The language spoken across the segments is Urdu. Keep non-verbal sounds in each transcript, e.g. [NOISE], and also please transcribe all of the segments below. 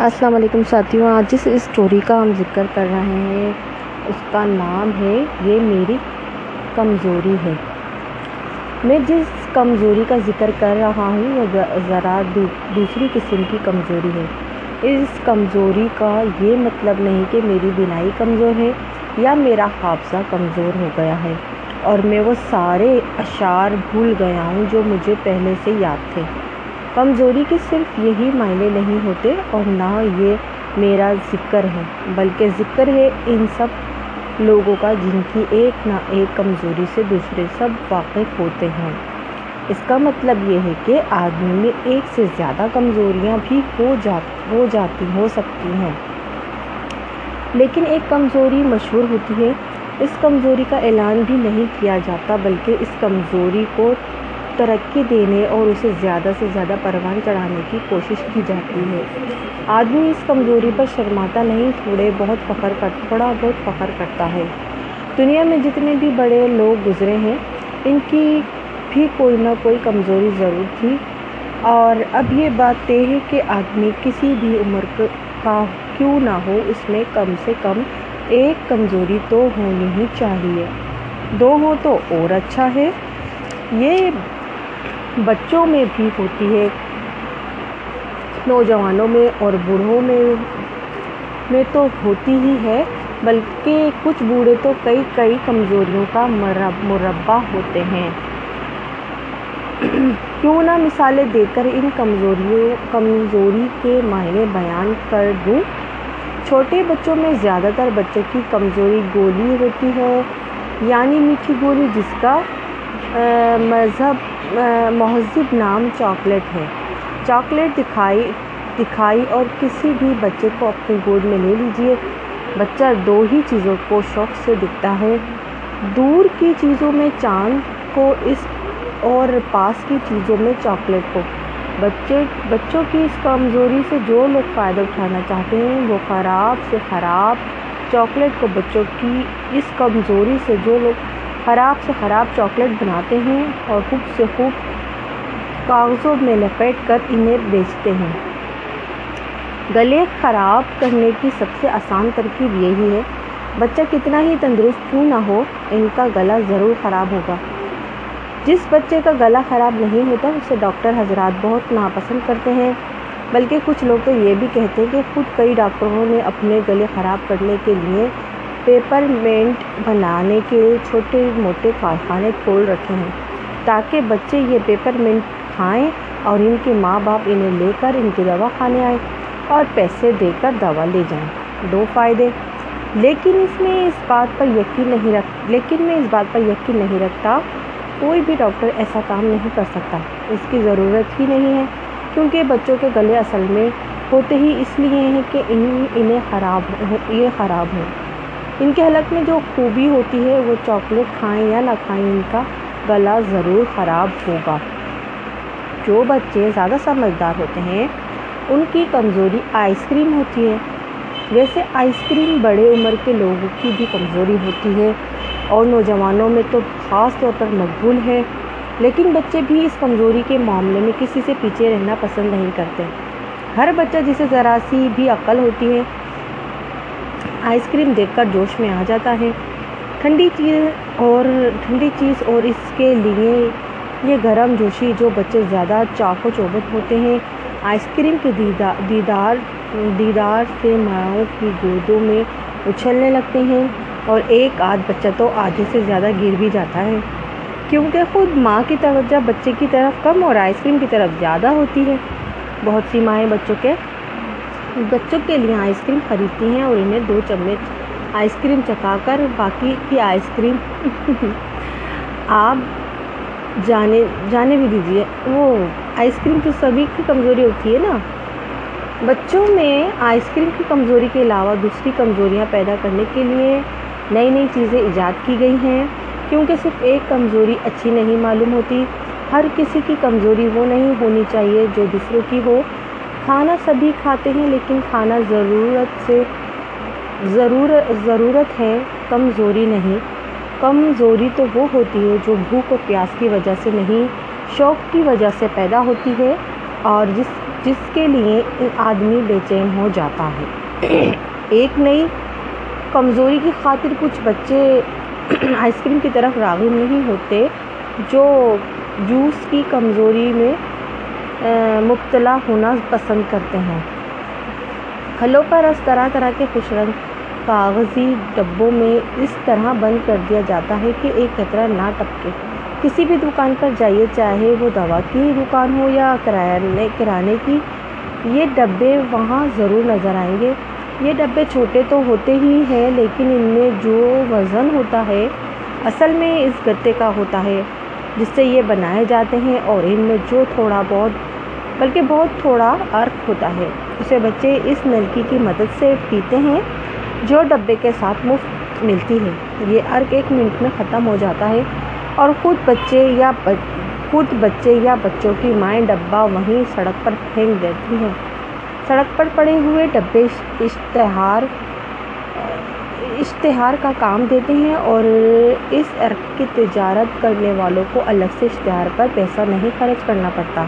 السلام علیکم ساتھیوں، آج جس اسٹوری کا ہم ذکر کر رہے ہیں، اس کا نام ہے، یہ میری کمزوری ہے۔ میں جس کمزوری کا ذکر کر رہا ہوں، وہ ذرا دوسری قسم کی کمزوری ہے۔ اس کمزوری کا یہ مطلب نہیں کہ میری بینائی کمزور ہے یا میرا حافظہ کمزور ہو گیا ہے۔ اور میں وہ سارے اشعار بھول گیا ہوں جو مجھے پہلے سے یاد تھے۔ کمزوری کے صرف یہی معنی نہیں ہوتے اور نہ یہ میرا ذکر ہے، بلکہ ذکر ہے ان سب لوگوں کا جن کی ایک نہ ایک کمزوری سے دوسرے سب واقف ہوتے ہیں۔ اس کا مطلب یہ ہے کہ آدمی میں ایک سے زیادہ کمزوریاں بھی ہو ہو جاتی، ہو سکتی ہیں۔ لیکن ایک کمزوری مشہور ہوتی ہے۔ اس کمزوری کا اعلان بھی نہیں کیا جاتا، بلکہ اس کمزوری کو ترقی دینے اور اسے زیادہ سے زیادہ پروان چڑھانے کی کوشش کی جاتی ہے۔ آدمی اس کمزوری پر شرماتا نہیں، تھوڑے بہت فخر کر، تھوڑا بہت فخر کرتا ہے۔ دنیا میں جتنے بھی بڑے لوگ گزرے ہیں، ان کی بھی کوئی نہ کوئی کمزوری ضرور تھی۔ اور اب یہ بات طے ہے کہ آدمی کسی بھی عمر کا کیوں نہ ہو، اس میں کم سے کم ایک کمزوری تو ہونی ہی چاہیے۔ دو ہوں تو اور اچھا ہے۔ یہ بچوں میں بھی ہوتی ہے، نوجوانوں میں اور بوڑھوں میں میں تو ہوتی ہی ہے، بلکہ کچھ بوڑھے تو کئی کئی کمزوریوں کا مربع ہوتے ہیں۔ کیوں نہ مثالیں دے کر ان کمزوریوں، کمزوری کے معنی بیان کر دوں۔ چھوٹے بچوں میں زیادہ تر بچوں کی کمزوری گولی ہوتی ہے یعنی میٹھی گولی، جس کا مذہب مہذب نام چاکلیٹ ہے۔ چاکلیٹ دکھائی دکھائی اور کسی بھی بچے کو اپنی گود میں لے لیجیے بچہ دو ہی چیزوں کو شوق سے دکھتا ہے۔ دور کی چیزوں میں چاند کو، اس اور پاس کی چیزوں میں چاکلیٹ کو۔ بچے، بچوں کی اس کمزوری سے جو لوگ فائدہ اٹھانا چاہتے ہیں، وہ خراب سے خراب چاکلیٹ کو بچوں کی اس کمزوری سے جو لوگ خراب سے خراب چاکلیٹ بناتے ہیں اور خوب سے خوب کاغذوں میں لپیٹ کر انہیں بیچتے ہیں۔ گلے خراب کرنے کی سب سے آسان ترکیب یہی ہے، بچہ کتنا ہی تندرست کیوں نہ ہو، ان کا گلا ضرور خراب ہوگا۔ جس بچے کا گلا خراب نہیں ہوتا، اسے ڈاکٹر حضرات بہت ناپسند کرتے ہیں۔ بلکہ کچھ لوگ تو یہ بھی کہتے ہیں کہ خود کئی ڈاکٹروں نے اپنے گلے خراب کرنے کے لیے پیپر مینٹ بنانے کے چھوٹے موٹے کارخانے کھول رکھے ہیں تاکہ بچے یہ پیپر منٹ کھائیں اور ان کے ماں باپ انہیں لے کر ان کے دوا کھانے آئیں اور پیسے دے کر دوا لے جائیں۔ دو فائدے۔ لیکن اس میں اس بات پر یقین نہیں رکھ لیکن میں اس بات پر یقین نہیں رکھتا، کوئی بھی ڈاکٹر ایسا کام نہیں کر سکتا۔ اس کی ضرورت ہی نہیں ہے، کیونکہ بچوں کے گلے اصل میں ہوتے ہی اس لیے ہیں کہ انہیں خراب یہ خراب ہوں ان کے حلق میں جو خوبی ہوتی ہے، وہ چاکلیٹ کھائیں یا نہ کھائیں، ان کا گلا ضرور خراب ہوگا۔ جو بچے زیادہ سمجھدار ہوتے ہیں، ان کی کمزوری آئس کریم ہوتی ہے۔ ویسے آئس کریم بڑے عمر کے لوگوں کی بھی کمزوری ہوتی ہے، اور نوجوانوں میں تو خاص طور پر مقبول ہے۔ لیکن بچے بھی اس کمزوری کے معاملے میں کسی سے پیچھے رہنا پسند نہیں کرتے۔ ہر بچہ جسے ذرا سی بھی عقل ہوتی ہے آئس کریم دیکھ کر جوش میں آ جاتا ہے۔ ٹھنڈی چیز اور ٹھنڈی چیز اور اس کے لیے یہ گرم جوشی جو بچے زیادہ چاق و چوبت ہوتے ہیں۔ آئس کریم کے دیدار دیدار سے ماؤں کی گودوں میں اچھلنے لگتے ہیں اور ایک آدھ بچہ تو آدھے سے زیادہ گر بھی جاتا ہے۔ کیونکہ خود ماں کی توجہ بچے کی طرف کم اور آئس کریم کی طرف زیادہ ہوتی ہے۔ بہت سی مائیں بچوں کے بچوں کے لیے آئس کریم خریدتی ہیں اور انہیں دو چمچ آئس کریم چکا کر باقی کی آئس کریم [LAUGHS] آپ جانے جانے بھی دیجیے وہ آئس کریم تو سبھی کی کمزوری ہوتی ہے نا۔ بچوں میں آئس کریم کی کمزوری کے علاوہ دوسری کمزوریاں پیدا کرنے کے لیے نئی نئی چیزیں ایجاد کی گئی ہیں۔ کیونکہ صرف ایک کمزوری اچھی نہیں معلوم ہوتی، ہر کسی کی کمزوری وہ نہیں ہونی چاہیے جو دوسروں کی ہو۔ کھانا سبھی کھاتے ہیں، لیکن کھانا ضرورت سے ضرور، ضرورت ہے کمزوری نہیں۔ کمزوری تو وہ ہوتی ہے جو بھوک اور پیاس کی وجہ سے نہیں، شوق کی وجہ سے پیدا ہوتی ہے اور جس جس کے لیے آدمی بے چین ہو جاتا ہے۔ ایک نئی کمزوری کی خاطر کچھ بچے آئس کریم کی طرف راغب نہیں ہوتے جو جوس کی کمزوری میں مبتلا ہونا پسند کرتے ہیں۔ پھلوں کا رس طرح طرح کے خوش رنگ کاغذی ڈبوں میں اس طرح بند کر دیا جاتا ہے کہ ایک قطرہ نہ ٹپکے۔ کسی بھی دکان پر جائیے، چاہے وہ دوا کی دکان ہو یا کرانے کی، یہ ڈبے وہاں ضرور نظر آئیں گے۔ یہ ڈبے چھوٹے تو ہوتے ہی ہیں، لیکن ان میں جو وزن ہوتا ہے، اصل میں اس گتے کا ہوتا ہے۔ جس سے یہ بنائے جاتے ہیں اور ان میں جو تھوڑا بہت، بلکہ بہت تھوڑا عرق ہوتا ہے۔ اسے بچے اس نلکی کی مدد سے پیتے ہیں، جو ڈبے کے ساتھ مفت ملتی ہے۔ یہ عرق ایک منٹ میں ختم ہو جاتا ہے اور خود بچے یا خود بچے یا بچوں کی مائیں ڈبہ وہیں سڑک پر پھینک دیتی ہیں۔ سڑک پر پڑے ہوئے ڈبے اشتہار اشتہار کا کام دیتے ہیں اور اس عرق کی تجارت کرنے والوں کو الگ سے اشتہار پر پیسہ نہیں خرچ کرنا پڑتا۔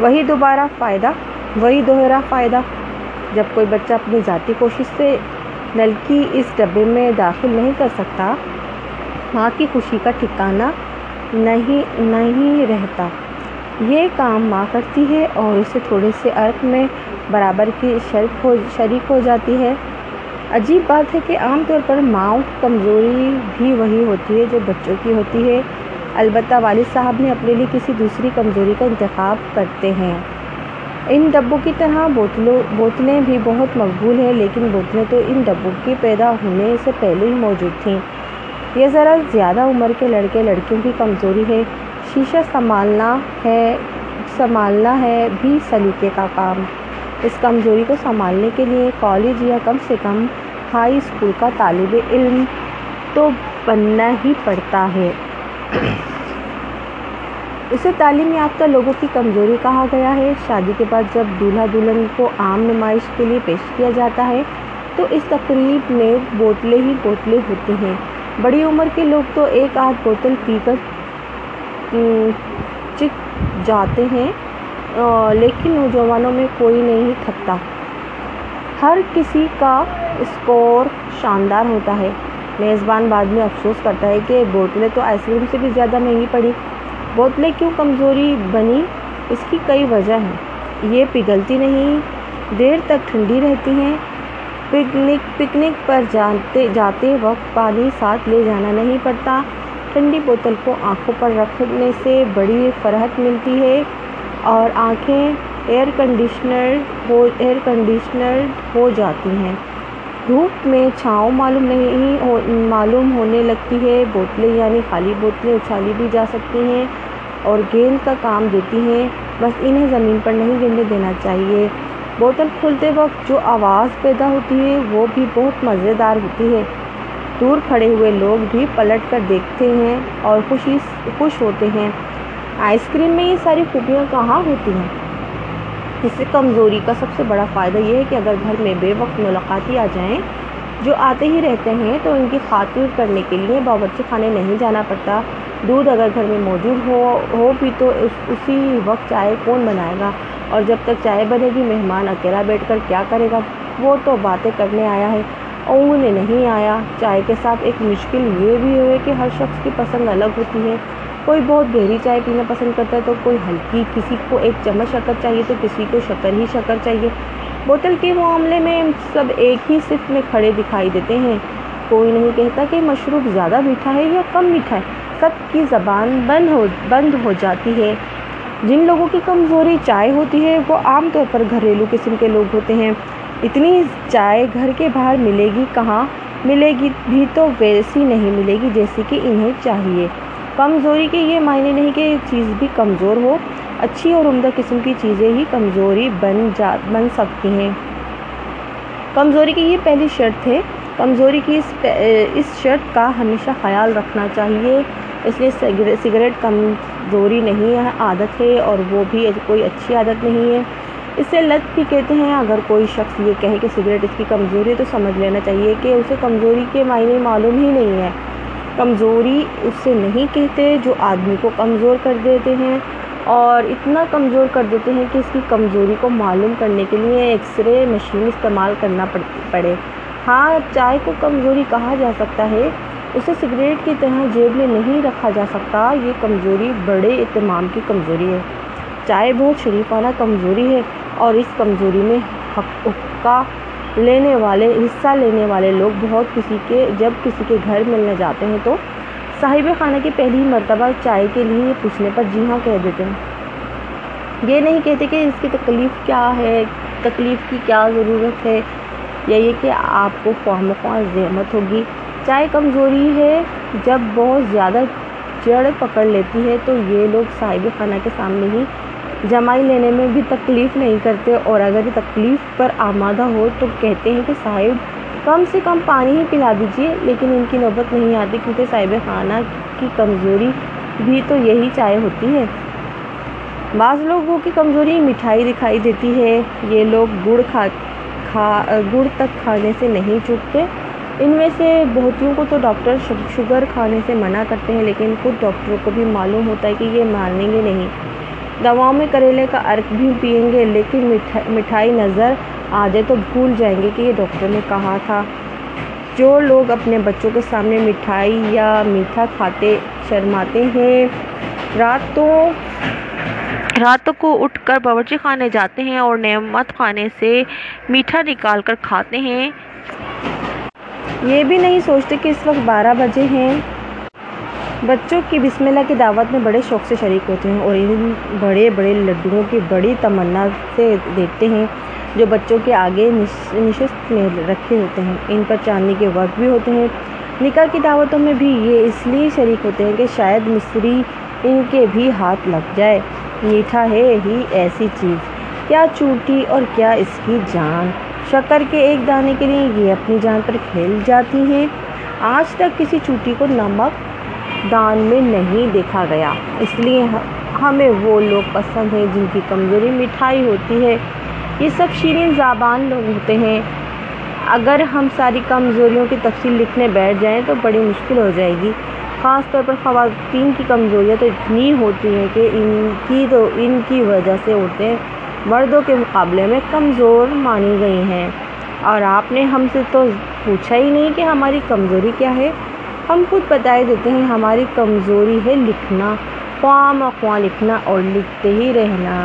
وہی دوبارہ فائدہ، وہی دوہرا فائدہ۔ جب کوئی بچہ اپنی ذاتی کوشش سے نلکی اس ڈبے میں داخل نہیں کر سکتا، ماں کی خوشی کا ٹھکانہ نہیں نہیں رہتا۔ یہ کام ماں کرتی ہے اور اسے تھوڑے سے عرق میں برابر کی شرک ہو، شریک ہو جاتی ہے۔ عجیب بات ہے کہ عام طور پر ماؤں کی کمزوری بھی وہی ہوتی ہے جو بچوں کی ہوتی ہے۔ البتہ والد صاحب نے اپنے لیے کسی دوسری کمزوری کا انتخاب کرتے ہیں۔ ان ڈبوں کی طرح بوتلوں، بوتلیں بھی بہت مقبول ہیں، لیکن بوتلیں تو ان ڈبوں کے پیدا ہونے سے پہلے ہی موجود تھیں۔ یہ ذرا زیادہ عمر کے لڑکے، لڑکیوں کی کمزوری ہے۔ شیشہ سنبھالنا ہے سنبھالنا ہے بھی سلیقے کا کام۔ اس کمزوری کو سنبھالنے کے لیے کالج یا کم سے کم ہائی اسکول کا طالب علم تو بننا ہی پڑتا ہے۔ اسے تعلیم یافتہ لوگوں کی کمزوری کہا گیا ہے۔ شادی کے بعد جب دولہا دلہن کو عام نمائش کے لیے پیش کیا جاتا ہے، تو اس تقریب میں بوتلیں ہی بوتلیں ہوتی ہیں۔ بڑی عمر کے لوگ تو ایک آدھ بوتل پی کر چک جاتے ہیں۔ لیکن نوجوانوں میں کوئی نہیں تھکتا۔ ہر کسی کا اسکور شاندار ہوتا ہے۔ میزبان بعد میں افسوس کرتا ہے کہ بوتلیں تو آئس کریم سے بھی زیادہ مہنگی پڑی۔ بوتلیں کیوں کمزوری بنی؟ اس کی کئی وجہ ہیں۔ یہ پگھلتی نہیں، دیر تک ٹھنڈی رہتی ہیں۔ پکنک پکنک پر جاتے جاتے وقت پانی ساتھ لے جانا نہیں پڑتا۔ ٹھنڈی بوتل کو آنکھوں پر رکھنے سے بڑی فرحت ملتی ہے۔ اور آنکھیں ایئر کنڈیشنر ہو ایئر کنڈیشنر ہو جاتی ہیں۔ دھوپ میں چھاؤں معلوم نہیں معلوم ہونے لگتی ہے۔ بوتلیں یعنی خالی بوتلیں اچھالی بھی جا سکتی ہیں اور گیند کا کام دیتی ہیں۔ بس انہیں زمین پر نہیں گرنے دینا چاہیے۔ بوتل کھولتے وقت جو آواز پیدا ہوتی ہے، وہ بھی بہت مزیدار ہوتی ہے۔ دور کھڑے ہوئے لوگ بھی پلٹ کر دیکھتے ہیں اور خوشی خوش ہوتے ہیں۔ آئس کریم میں یہ ساری خوبیاں کہاں ہوتی ہیں؟ اس سے کمزوری کا سب سے بڑا فائدہ یہ ہے کہ اگر گھر میں بے وقت ملاقاتی آ جائیں، جو آتے ہی رہتے ہیں، تو ان کی خاطر کرنے کے لیے باورچی خانے نہیں جانا پڑتا۔ دودھ اگر گھر میں موجود ہو ہو بھی تو اسی وقت چائے کون بنائے گا؟ اور جب تک چائے بنے گی، مہمان اکیلا بیٹھ کر کیا کرے گا؟ وہ تو باتیں کرنے آیا ہے۔ انہیں نہیں آیا۔ چائے کے ساتھ ایک مشکل یہ بھی ہے کہ ہر شخص کی پسند الگ ہوتی ہے۔ کوئی بہت گہری چائے پینا پسند کرتا ہے تو کوئی ہلکی کسی کو ایک چمچ شکر چاہیے تو کسی کو شکر ہی شکر چاہیے۔ بوتل کے معاملے میں سب ایک ہی صف میں کھڑے دکھائی دیتے ہیں۔ کوئی نہیں کہتا کہ مشروب زیادہ میٹھا ہے یا کم میٹھا ہے۔ سب کی زبان بند ہو بند ہو جاتی ہے۔ جن لوگوں کی کمزوری چائے ہوتی ہے، وہ عام طور پر گھریلو قسم کے لوگ ہوتے ہیں۔ اتنی چائے گھر کے باہر ملے گی کہاں؟ ملے گی بھی تو ویسی نہیں ملے گی جیسی کہ انہیں چاہیے۔ کمزوری کے یہ معنی نہیں کہ چیز بھی کمزور ہو، اچھی اور عمدہ قسم کی چیزیں ہی کمزوری بن جا، بن سکتی ہیں۔ کمزوری کی یہ پہلی شرط ہے، کمزوری کی اس اس شرط کا ہمیشہ خیال رکھنا چاہیے۔ اس لیے سگریٹ کمزوری نہیں ہے، عادت ہے اور وہ بھی کوئی اچھی عادت نہیں ہے۔ اس سے لت بھی کہتے ہیں، اگر کوئی شخص یہ کہے کہ سگریٹ اس کی کمزوری ہے تو سمجھ لینا چاہیے کہ اسے کمزوری کے معنی معلوم ہی نہیں ہے۔ کمزوری اس سے نہیں کہتے جو آدمی کو کمزور کر دیتے ہیں اور اتنا کمزور کر دیتے ہیں کہ اس کی کمزوری کو معلوم کرنے کے لیے ایکس رے مشین استعمال کرنا پڑے۔ ہاں چائے کو کمزوری کہا جا سکتا ہے، اسے سگریٹ کی طرح جیب میں نہیں رکھا جا سکتا، یہ کمزوری بڑے اہتمام کی کمزوری ہے۔ چائے بہت شریفانہ کمزوری ہے اور اس کمزوری میں حقہ لینے والے، حصہ لینے والے لوگ بہت کسی کے، جب کسی کے گھر ملنے جاتے ہیں تو صاحب خانہ کی پہلی مرتبہ چائے کے لیے پوچھنے پر جی ہاں کہہ دیتے ہیں۔ یہ نہیں کہتے کہ اس کی تکلیف کیا ہے، تکلیف کی کیا ضرورت ہے، یا یہ کہ آپ کو خواہ مخواہ زحمت ہوگی۔ چائے کمزوری ہے، جب بہت زیادہ جڑ پکڑ لیتی ہے تو یہ لوگ صاحب خانہ کے سامنے ہی جمائی لینے میں بھی تکلیف نہیں کرتے اور اگر یہ تکلیف پر آمادہ ہو تو کہتے ہیں کہ صاحب کم سے کم پانی ہی پلا دیجیے لیکن ان کی نوبت نہیں آتی کیونکہ صاحب خانہ کی کمزوری بھی تو یہی چائے ہوتی ہے۔ بعض لوگوں کی کمزوری مٹھائی دکھائی دیتی ہے، یہ لوگ گڑ کھا کھا، گڑ تک کھانے سے نہیں چوکتے۔ ان میں سے بہتوں کو تو ڈاکٹر شوگر کھانے سے منع کرتے ہیں، لیکن خود ڈاکٹروں کو بھی معلوم ہوتا ہے کہ یہ مانیں گے نہیں۔ دواؤں میں کریلے کا عرق بھی پئیں گے، لیکن مٹھائی نظر آ جائے تو بھول جائیں گے کہ یہ ڈاکٹر نے کہا تھا۔ جو لوگ اپنے بچوں کے سامنے مٹھائی یا میٹھا کھاتے شرماتے ہیں، راتوں راتوں کو اٹھ کر باورچی خانے جاتے ہیں اور نعمت خانے سے میٹھا نکال کر کھاتے ہیں۔ یہ بھی نہیں سوچتے کہ اس وقت بارہ بجے ہیں۔ بچوں کی بسم اللہ کی دعوت میں بڑے شوق سے شریک ہوتے ہیں اور ان بڑے بڑے لڈوؤں کی بڑی تمنا سے دیکھتے ہیں جو بچوں کے آگے نشست میں رکھے ہوتے ہیں۔ ان پر چاندنی کے وقت بھی ہوتے ہیں۔ نکاح کی دعوتوں میں بھی یہ اس لیے شریک ہوتے ہیں کہ شاید مصری ان کے بھی ہاتھ لگ جائے۔ میٹھا ہے ہی ایسی چیز۔ کیا چوٹی اور کیا اس کی جان۔ شکر کے ایک دانے کے لیے یہ اپنی جان پر کھیل جاتی ہیں۔ آج تک کسی چوٹی کو نمک دان میں نہیں دیکھا گیا۔ اس لیے ہمیں وہ لوگ پسند ہیں جن کی کمزوری مٹھائی ہوتی ہے۔ یہ سب شیرین زبان لوگ ہوتے ہیں۔ اگر ہم ساری کمزوریوں کی تفصیل لکھنے بیٹھ جائیں تو بڑی مشکل ہو جائے گی۔ خاص طور پر خواتین کی کمزوریاں تو اتنی ہوتی ہیں کہ ان کی تو ان کی وجہ سے عورتیں مردوں کے مقابلے میں کمزور مانی گئی ہیں۔ اور آپ نے ہم سے تو پوچھا ہی نہیں کہ ہماری کمزوری کیا ہے۔ ہم خود بتائے دیتے ہیں ہماری کمزوری ہے لکھنا، خواہ مخواہ لکھنا اور لکھتے ہی رہنا۔